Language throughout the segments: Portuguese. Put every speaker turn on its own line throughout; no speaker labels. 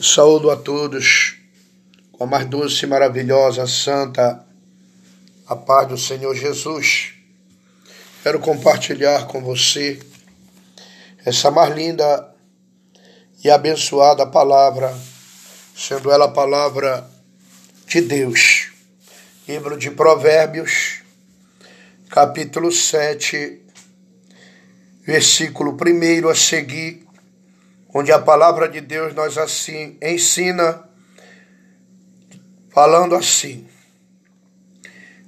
Saúdo a todos com a mais doce, maravilhosa, santa, a paz do Senhor Jesus. Quero compartilhar com você essa mais linda e abençoada palavra, sendo ela a palavra de Deus. Livro de Provérbios, capítulo 7, versículo 1 a seguir, onde a palavra de Deus nos assim ensina, falando assim: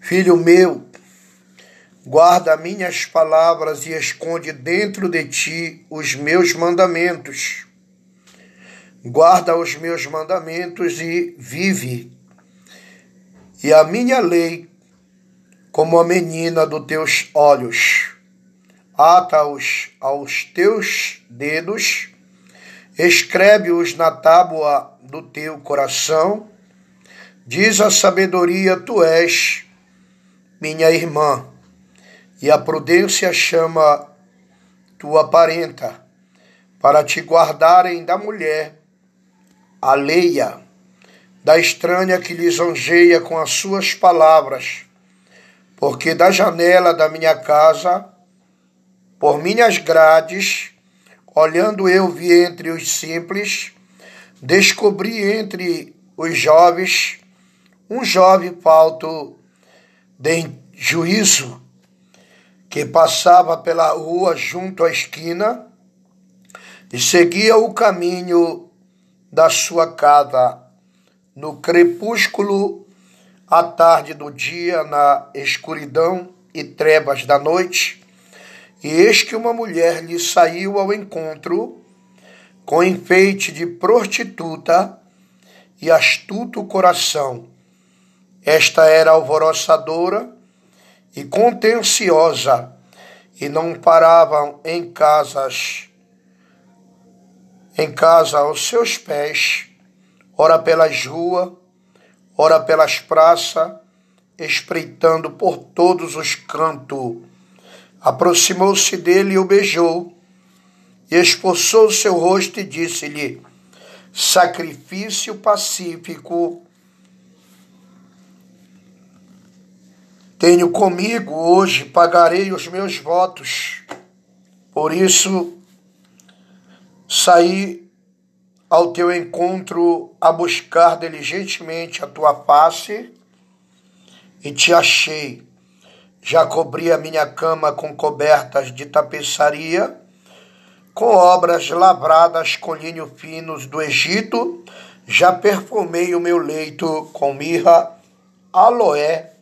Filho meu, guarda minhas palavras e esconde dentro de ti os meus mandamentos. Guarda os meus mandamentos e vive. E a minha lei como a menina dos teus olhos ata-os aos teus dedos, escreve-os na tábua do teu coração. Diz a sabedoria: Tu és minha irmã, e a prudência chama tua parenta, para te guardarem da mulher alheia, da estranha que lisonjeia com as suas palavras, porque da janela da minha casa por minhas grades, olhando eu vi entre os simples, descobri entre os jovens um jovem falto de juízo que passava pela rua junto à esquina e seguia o caminho da sua casa. No crepúsculo à tarde do dia, na escuridão e trevas da noite e eis que uma mulher lhe saiu ao encontro com enfeite de prostituta e astuto coração. Esta era alvoroçadora e contenciosa, e não paravam em casas em casa aos seus pés, ora pelas ruas, ora pelas praças, espreitando por todos os cantos aproximou-se dele e o beijou, e expulsou seu rosto e disse-lhe: Sacrifício pacífico tenho comigo hoje, pagarei os meus votos. Por isso, saí ao teu encontro a buscar diligentemente a tua face e te achei já cobri a minha cama com cobertas de tapeçaria, com obras lavradas com linho finos do Egito, já perfumei o meu leito com mirra, aloé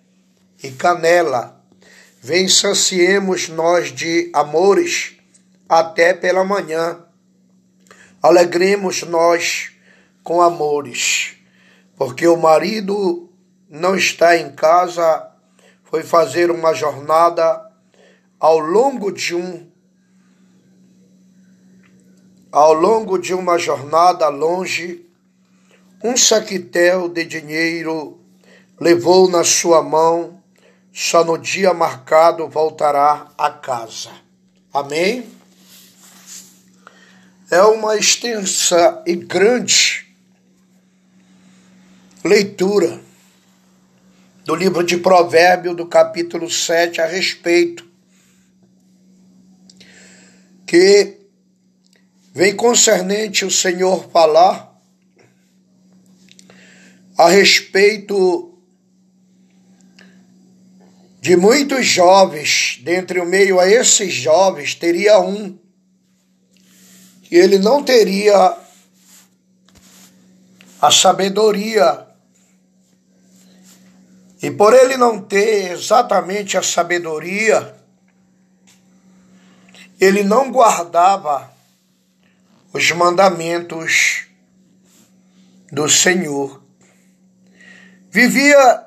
e canela. Vem saciemos nós de amores até pela manhã. Alegremos nós com amores, porque o marido não está em casa foi fazer uma jornada ao longo de um ao longo de uma jornada longe, um saquitel de dinheiro levou na sua mão, só no dia marcado voltará a casa. Amém? É uma extensa e grande leitura do livro de Provérbio, do capítulo 7, a respeito, que vem concernente o Senhor falar a respeito de muitos jovens, dentre o meio a esses jovens, teria um que ele não teria a sabedoria e por ele não ter exatamente a sabedoria, ele não guardava os mandamentos do Senhor. Vivia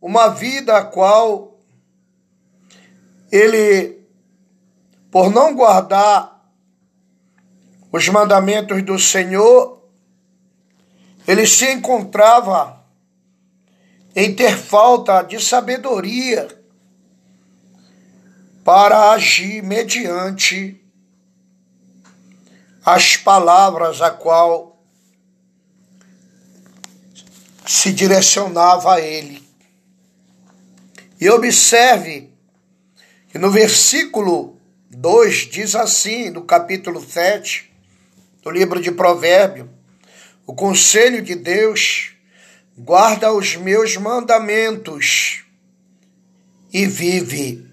uma vida a qual ele, por não guardar os mandamentos do Senhor, ele se encontrava em ter falta de sabedoria para agir mediante as palavras a qual se direcionava a ele. E observe que no versículo 2 diz assim, no capítulo 7 do livro de Provérbio: O conselho de Deus guarda os meus mandamentos e vive.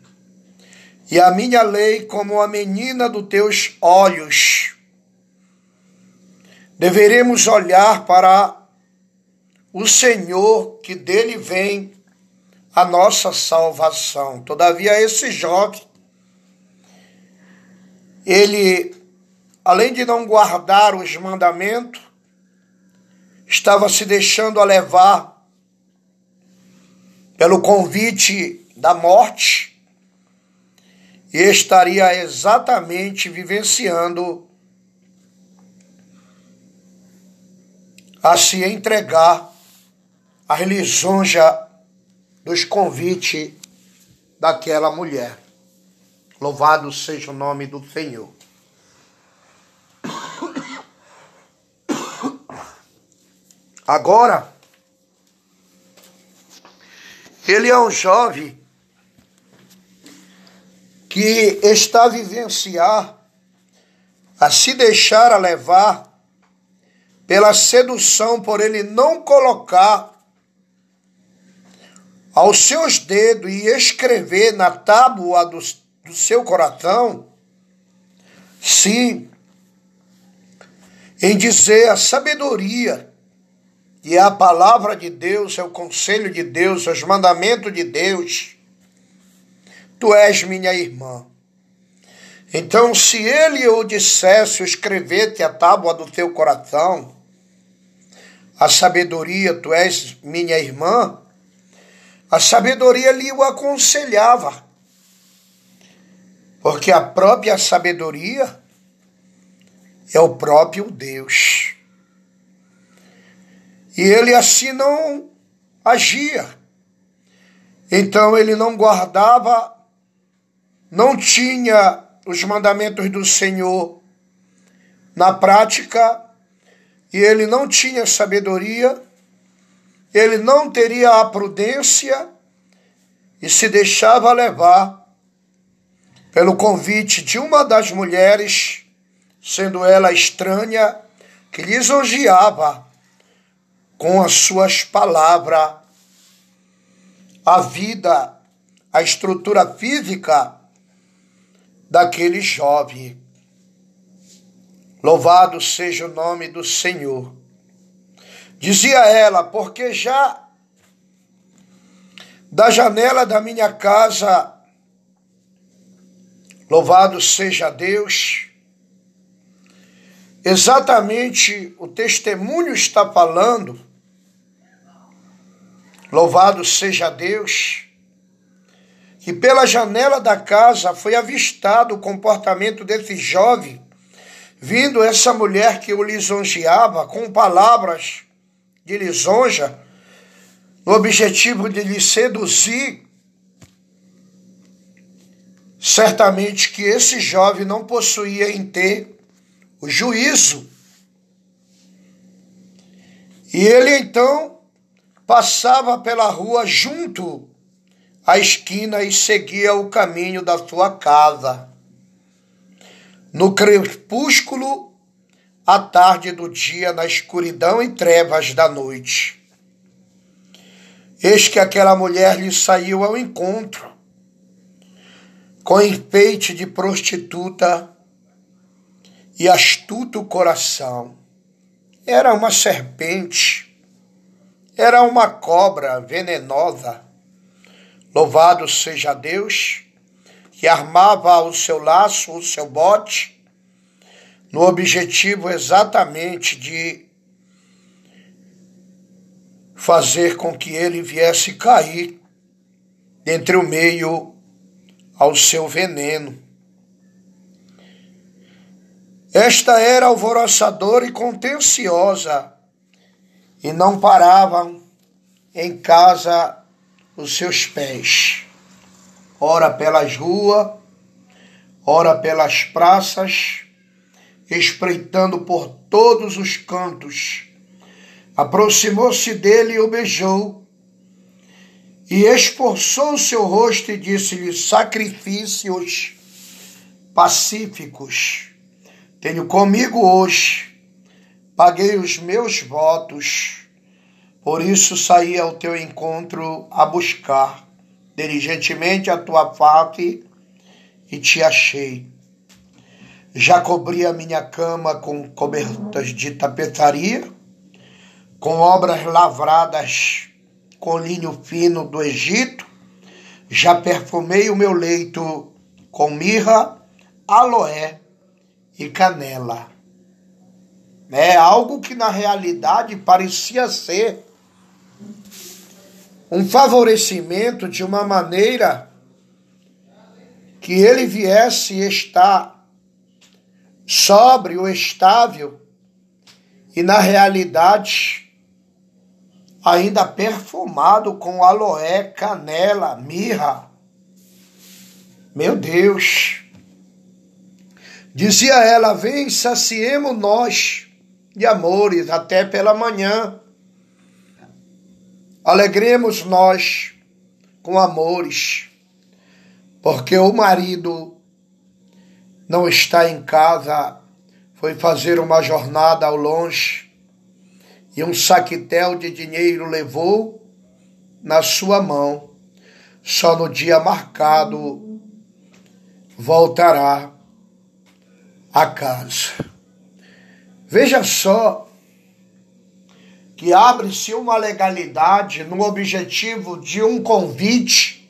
E a minha lei como a menina dos teus olhos. Deveremos olhar para o Senhor, que dele vem a nossa salvação. Todavia, esse jovem, ele, além de não guardar os mandamentos, estava se deixando a levar pelo convite da morte e estaria exatamente vivenciando a se entregar a lisonja dos convites daquela mulher. Louvado seja o nome do Senhor. Agora, ele é um jovem que está a vivenciar, a se deixar a levar pela sedução, por ele não colocar aos seus dedos e escrever na tábua do, do seu coração, sim, em dizer a sabedoria e a palavra de Deus, é o conselho de Deus, é os mandamentos de Deus. Tu és minha irmã. Então, se ele ou dissesse, escrever-te a tábua do teu coração, a sabedoria, tu és minha irmã, a sabedoria lhe o aconselhava. Porque a própria sabedoria é o próprio Deus. E ele assim não agia. Então ele não guardava, não tinha os mandamentos do Senhor na prática, e ele não tinha sabedoria ele não teria a prudência e se deixava levar pelo convite de uma das mulheres, sendo ela estranha, que lisonjeava com as suas palavras a vida, a estrutura física daquele jovem. Louvado seja o nome do Senhor. Dizia ela, porque já da janela da minha casa, louvado seja Deus, exatamente o testemunho está falando, louvado seja Deus, que pela janela da casa foi avistado o comportamento desse jovem, vindo essa mulher que o lisonjeava com palavras de lisonja, no objetivo de lhe seduzir, certamente que esse jovem não possuía em ter o juízo. E ele então passava pela rua junto à esquina e seguia o caminho da sua casa. No crepúsculo à tarde do dia, na escuridão e trevas da noite. Eis que aquela mulher lhe saiu ao encontro, com enfeite de prostituta e astuto coração. Era uma serpente, era uma cobra venenosa. Louvado seja Deus, que armava o seu laço, o seu bote, no objetivo exatamente de fazer com que ele viesse cair entre o meio ao seu veneno. Esta era alvoroçadora e contenciosa, e não paravam em casa os seus pés, ora pelas ruas, ora pelas praças, espreitando por todos os cantos. Aproximou-se dele e o beijou, e esforçou seu rosto e disse-lhe: Sacrifícios pacíficos tenho comigo hoje, paguei os meus votos, por isso saí ao teu encontro a buscar diligentemente a tua face e te achei. Já cobri a minha cama com cobertas de tapeçaria, com obras lavradas com linho fino do Egito, já perfumei o meu leito com mirra, aloé e canela. É algo que na realidade parecia ser um favorecimento de uma maneira que ele viesse estar sóbrio, estável e na realidade ainda perfumado com aloé, canela, mirra. Meu Deus! Dizia ela: Vem, saciemos nós de amores até pela manhã. Alegremos nós com amores, porque o marido não está em casa, foi fazer uma jornada ao longe e um saquetel de dinheiro levou na sua mão. Só no dia marcado voltará a casa. Veja só que abre-se uma legalidade no objetivo de um convite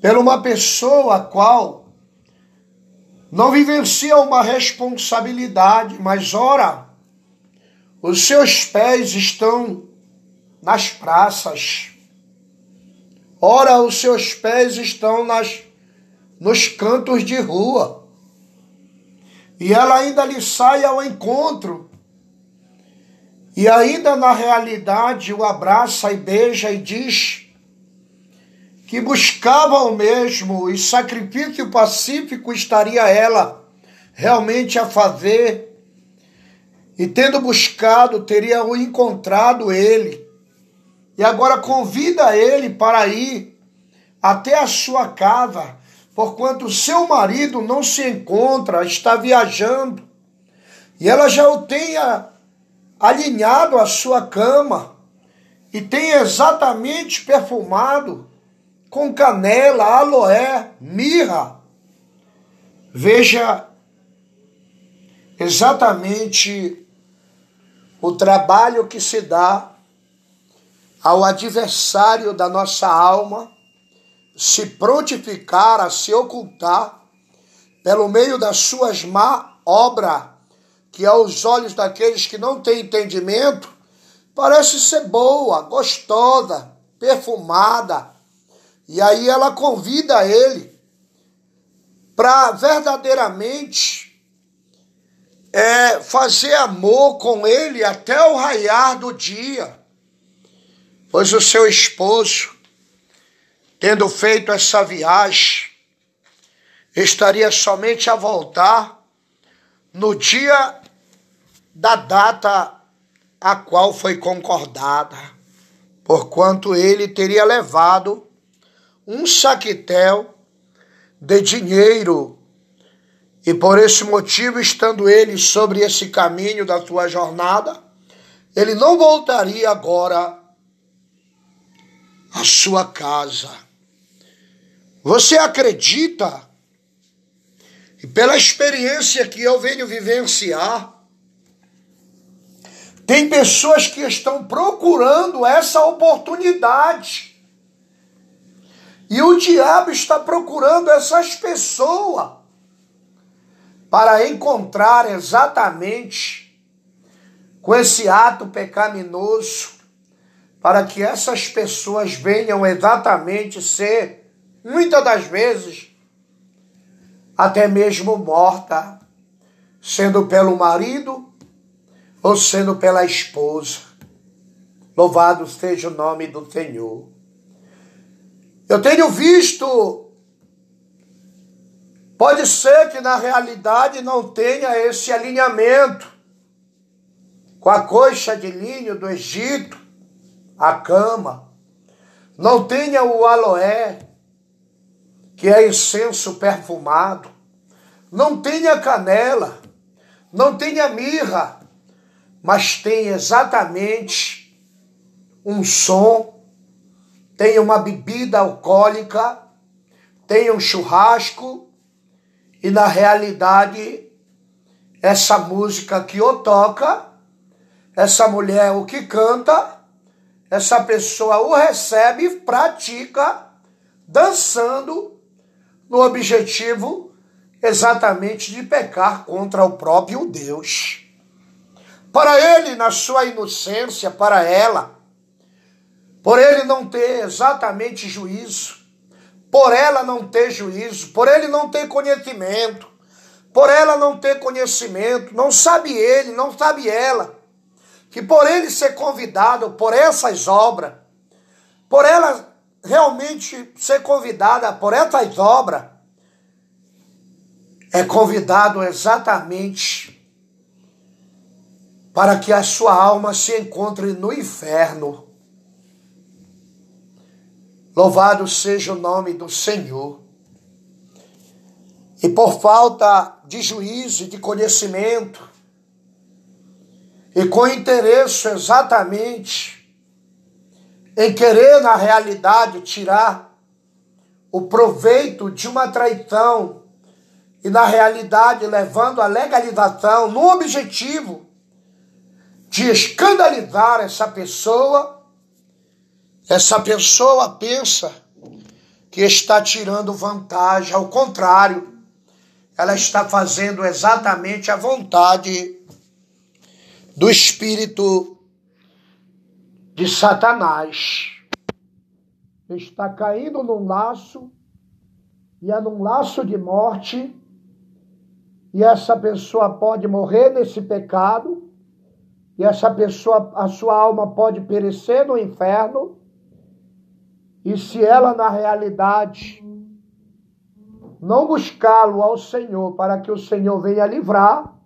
pela uma pessoa a qual não vivencia uma responsabilidade, mas ora, os seus pés estão nas praças. Ora, os seus pés estão nas nos cantos de rua. E ela ainda lhe sai ao encontro. E ainda na realidade o abraça e beija e diz que buscava o mesmo e sacrifício pacífico estaria ela realmente a fazer. E tendo buscado, teria o encontrado ele. E agora convida ele para ir até a sua casa porquanto seu marido não se encontra, está viajando, e ela já o tenha alinhado à sua cama e tem exatamente perfumado com canela, aloé, mirra. Veja exatamente o trabalho que se dá ao adversário da nossa alma se prontificar a se ocultar pelo meio das suas má obra, que aos olhos daqueles que não têm entendimento, parece ser boa, gostosa, perfumada. E aí ela convida ele para verdadeiramente é, fazer amor com ele até o raiar do dia, pois o seu esposo tendo feito essa viagem, estaria somente a voltar no dia da data a qual foi concordada, porquanto ele teria levado um saquetel de dinheiro e por esse motivo, estando ele sobre esse caminho da sua jornada, ele não voltaria agora à sua casa. Você acredita? E pela experiência que eu venho vivenciar, tem pessoas que estão procurando essa oportunidade. E o diabo está procurando essas pessoas para encontrar exatamente com esse ato pecaminoso, para que essas pessoas venham exatamente ser muitas das vezes até mesmo morta, sendo pelo marido ou sendo pela esposa. Louvado seja o nome do Senhor. Eu tenho visto Pode ser que na realidade não tenha esse alinhamento com a coxa de linho do Egito, a cama. Não tenha o aloé, que é incenso perfumado. Não tenha canela, não tenha mirra, mas tem exatamente um som, tem uma bebida alcoólica, tem um churrasco, e na realidade, essa música que o toca, essa mulher o que canta, essa pessoa o recebe e pratica dançando no objetivo exatamente de pecar contra o próprio Deus. Para ele, na sua inocência, para ela, por ele não ter exatamente juízo, por ela não ter juízo, por ele não ter conhecimento, por ela não ter conhecimento, não sabe ele, não sabe ela, que por ele ser convidado por essas obras, por ela realmente ser convidada por essas obras, é convidado exatamente para que a sua alma se encontre no inferno. Louvado seja o nome do Senhor. E por falta de juízo e de conhecimento, e com interesse exatamente em querer, na realidade, tirar o proveito de uma traição e, na realidade, levando a legalização no objetivo de escandalizar essa pessoa, essa pessoa pensa que está tirando vantagem, ao contrário, ela está fazendo exatamente a vontade do espírito de Satanás. Está caindo num laço, e é num laço de morte, e essa pessoa pode morrer nesse pecado, e essa pessoa, a sua alma pode perecer no inferno, e se ela na realidade não buscá-lo ao Senhor para que o Senhor venha livrar,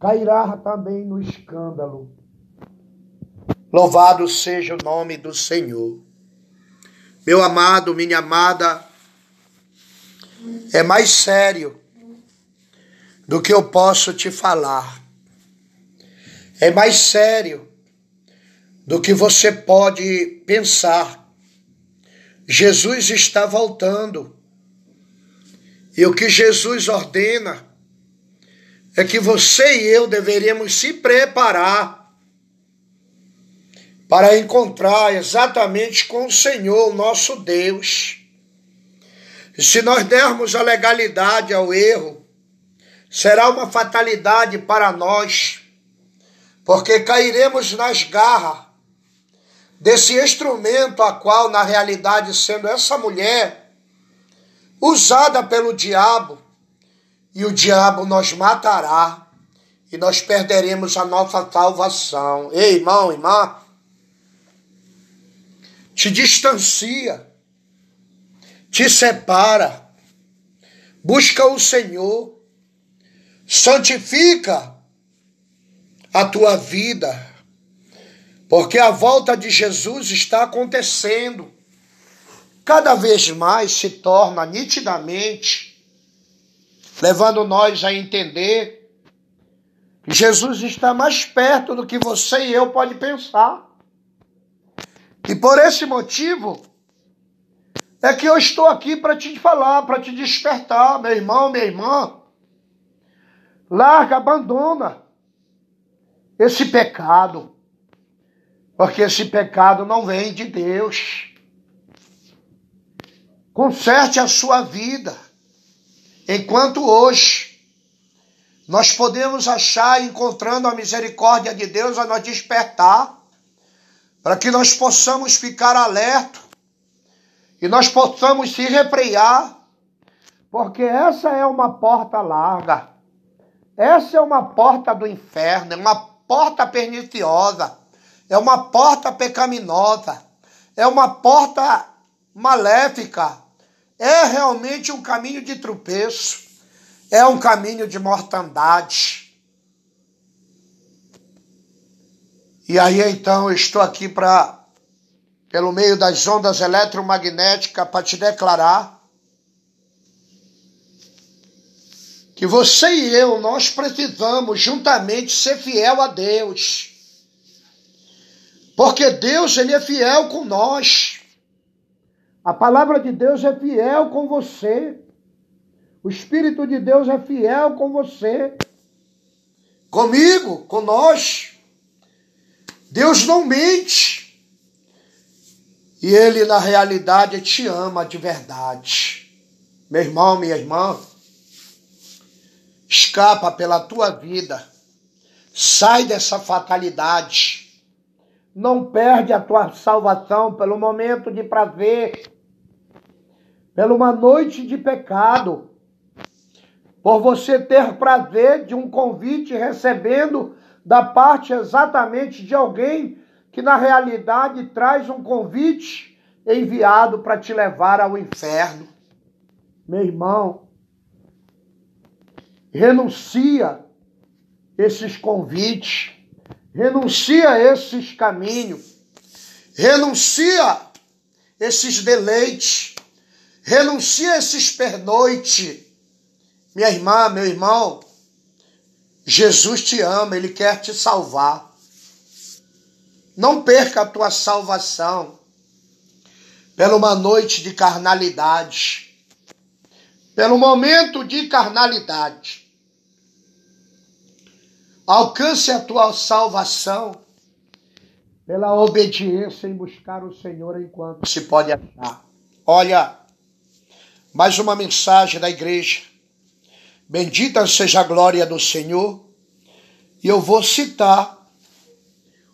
cairá também no escândalo. Louvado seja o nome do Senhor. Meu amado, minha amada, é mais sério do que eu posso te falar é mais sério do que você pode pensar. Jesus está voltando. E o que Jesus ordena é que você e eu deveríamos se preparar para encontrar exatamente com o Senhor, nosso Deus. E se nós dermos a legalidade ao erro, será uma fatalidade para nós porque cairemos nas garras desse instrumento a qual, na realidade, sendo essa mulher usada pelo diabo, e o diabo nos matará e nós perderemos a nossa salvação. Ei, irmão, irmã, te distancia, te separa, busca o Senhor, santifica a tua vida, porque a volta de Jesus está acontecendo. Cada vez mais se torna nitidamente, levando nós a entender que Jesus está mais perto do que você e eu pode pensar. E por esse motivo é que eu estou aqui para te falar, para te despertar, meu irmão, minha irmã. Larga, abandona esse pecado, porque esse pecado não vem de Deus. Conserte a sua vida, enquanto hoje nós podemos achar, encontrando a misericórdia de Deus, a nos despertar, para que nós possamos ficar alerta e nós possamos se refrear, porque essa é uma porta larga. Essa é uma porta do inferno, é uma porta perniciosa, é uma porta pecaminosa, é uma porta maléfica, é realmente um caminho de tropeço, é um caminho de mortandade. E aí então estou aqui para, pelo meio das ondas eletromagnéticas, para te declarar que você e eu, nós precisamos juntamente ser fiel a Deus. Porque Deus, Ele é fiel com nós. A palavra de Deus é fiel com você. O Espírito de Deus é fiel com você. Comigo, com nós. Deus não mente. E Ele, na realidade, te ama de verdade. Meu irmão, minha irmã, escapa pela tua vida. Sai dessa fatalidade. Não perde a tua salvação pelo momento de prazer, pela uma noite de pecado, por você ter prazer de um convite recebendo da parte exatamente de alguém que na realidade traz um convite enviado para te levar ao inferno. Meu irmão, renuncia esses convites, renuncia esses caminhos, renuncia esses deleites, renuncia esses pernoite. Minha irmã, meu irmão, Jesus te ama, ele quer te salvar. Não perca a tua salvação pela uma noite de carnalidade, pelo momento de carnalidade. Alcance a tua salvação pela obediência em buscar o Senhor enquanto se pode achar. Olha, mais uma mensagem da igreja. Bendita seja a glória do Senhor. E eu vou citar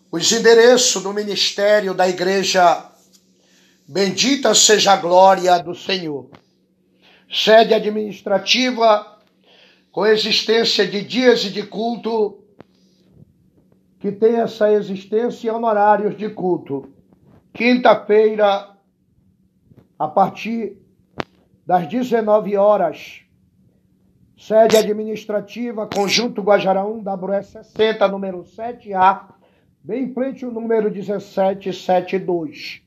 os endereços do ministério da igreja. Bendita seja a glória do Senhor. Sede administrativa com existência de dias e de culto que tem essa existência e honorários de culto. Quinta-feira, a partir das 19 horas, sede administrativa, Conjunto Guajaraú, WS 60, número 7A, bem em frente o número 1772.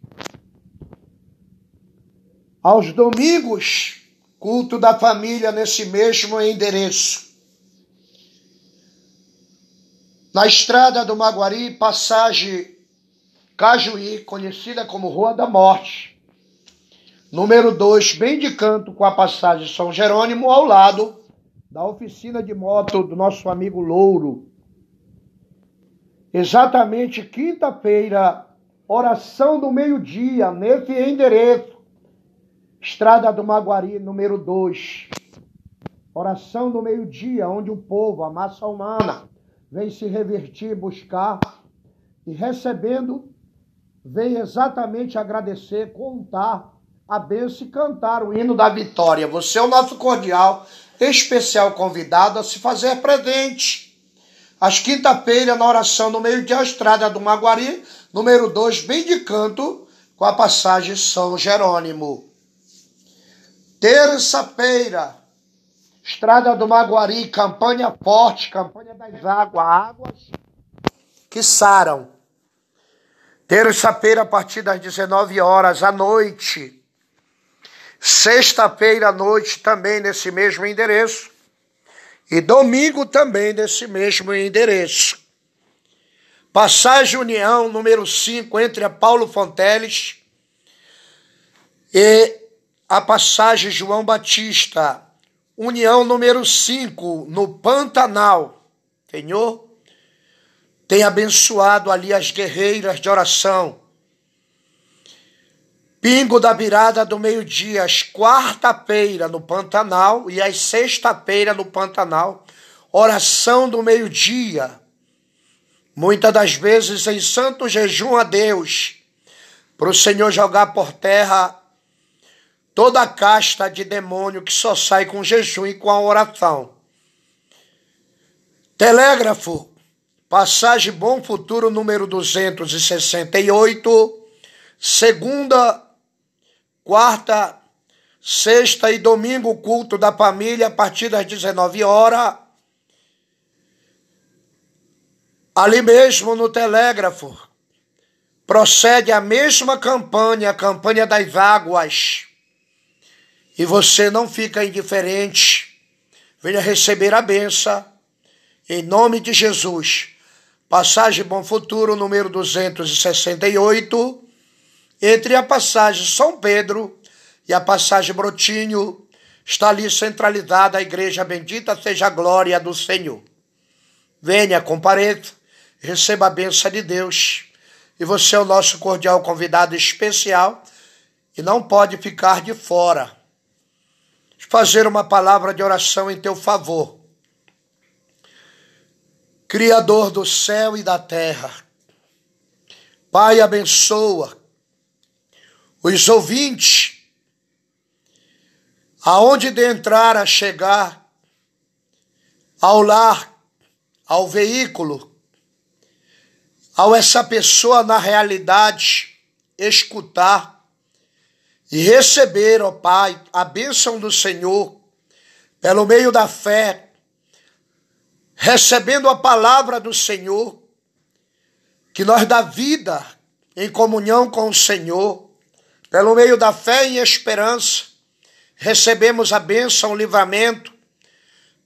Aos domingos, culto da família nesse mesmo endereço. Na estrada do Maguari, passagem Cajuí, conhecida como Rua da Morte. Número 2, bem de canto com a passagem São Jerônimo, ao lado da oficina de moto do nosso amigo Louro. Exatamente quinta-feira, oração do meio-dia, nesse endereço. Estrada do Maguari, número 2. Oração do meio-dia, onde o povo, a massa humana, vem se revertir, buscar e recebendo, vem exatamente agradecer, contar a bênção e cantar o hino da vitória. Você é o nosso cordial, especial convidado a se fazer presente. Às quinta-feira, na oração no meio de estrada do Maguari, número 2, bem de canto, com a passagem São Jerônimo. Terça-feira, Estrada do Maguari, campanha forte, campanha das águas, águas que saram. Terça-feira, a partir das 19 horas à noite. Sexta-feira à noite, também nesse mesmo endereço. E domingo também nesse mesmo endereço. Passagem União, número 5, entre a Paulo Fonteles e a passagem João Batista União número 5, no Pantanal. Senhor, tem abençoado ali as guerreiras de oração. Pingo da virada do meio-dia, às quarta-feira no Pantanal e às sexta-feira no Pantanal. Oração do meio-dia. Muitas das vezes em santo jejum a Deus, para o Senhor jogar por terra toda a casta de demônio que só sai com jejum e com a oração. Telégrafo, passagem Bom Futuro número 268, segunda, quarta, Sexta e domingo, culto da família, a partir das 19 horas. Ali mesmo no telégrafo, procede a mesma campanha, a campanha das águas. E você não fica indiferente. Venha receber a benção. Em nome de Jesus. Passagem Bom Futuro, número 268. Entre a passagem São Pedro e a passagem Brotinho, está ali centralizada a igreja bendita seja a glória do Senhor. Venha, compareça, receba a benção de Deus. E você é o nosso cordial convidado especial e não pode ficar de fora. Fazer uma palavra de oração em teu favor. Criador do céu e da terra, Pai, abençoa os ouvintes aonde de entrar a chegar, ao lar, ao veículo, ao essa pessoa na realidade escutar e receber, ó Pai, a bênção do Senhor pelo meio da fé, recebendo a palavra do Senhor, que nós dá vida em comunhão com o Senhor, pelo meio da fé e esperança, recebemos a bênção, o livramento.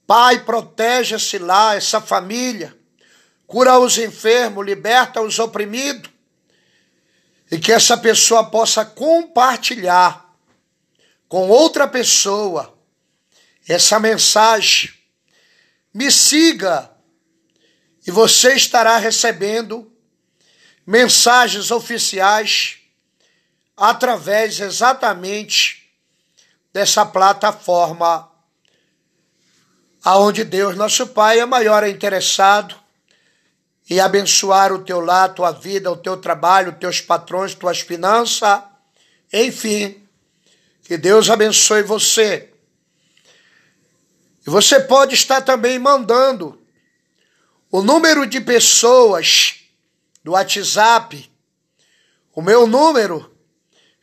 Pai, protege-se lá, essa família, cura os enfermos, liberta os oprimidos, e que essa pessoa possa compartilhar com outra pessoa essa mensagem. Me siga e você estará recebendo mensagens oficiais através exatamente dessa plataforma aonde Deus, nosso Pai, é maior interessado em abençoar o teu lar, tua vida, o teu trabalho, teus patrões, tuas finanças, enfim, que Deus abençoe você. E você pode estar também mandando o número de pessoas do WhatsApp, o meu número,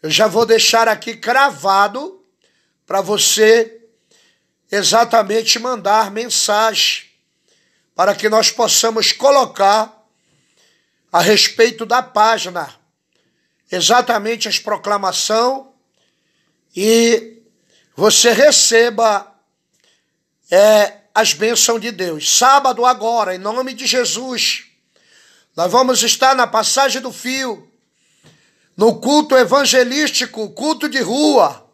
eu já vou deixar aqui cravado para você exatamente mandar mensagem para que nós possamos colocar a respeito da página exatamente as proclamação e você receba é, as bênçãos de Deus. Sábado agora, em nome de Jesus, nós vamos estar na passagem do fio, no culto evangelístico, culto de rua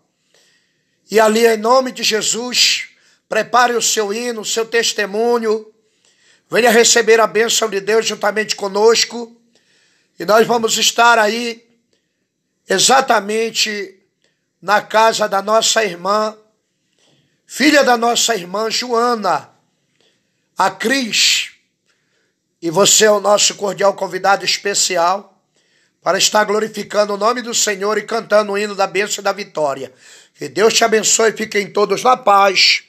e ali, em nome de Jesus, prepare o seu hino, o seu testemunho. Venha receber a bênção de Deus juntamente conosco. E nós vamos estar aí exatamente na casa da nossa irmã, filha da nossa irmã Joana, a Cris. E você é o nosso cordial convidado especial para estar glorificando o nome do Senhor e cantando o hino da bênção e da vitória. Que Deus te abençoe e fiquem todos na paz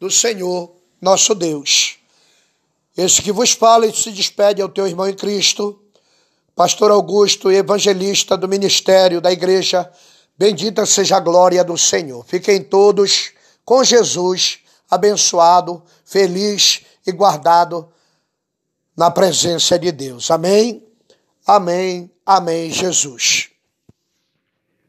do Senhor, nosso Deus. Esse que vos fala e se despede é o teu irmão em Cristo, pastor Augusto evangelista do ministério da igreja. Bendita seja a glória do Senhor. Fiquem todos com Jesus, abençoado, feliz e guardado na presença de Deus. Amém. Amém. Amém, Jesus.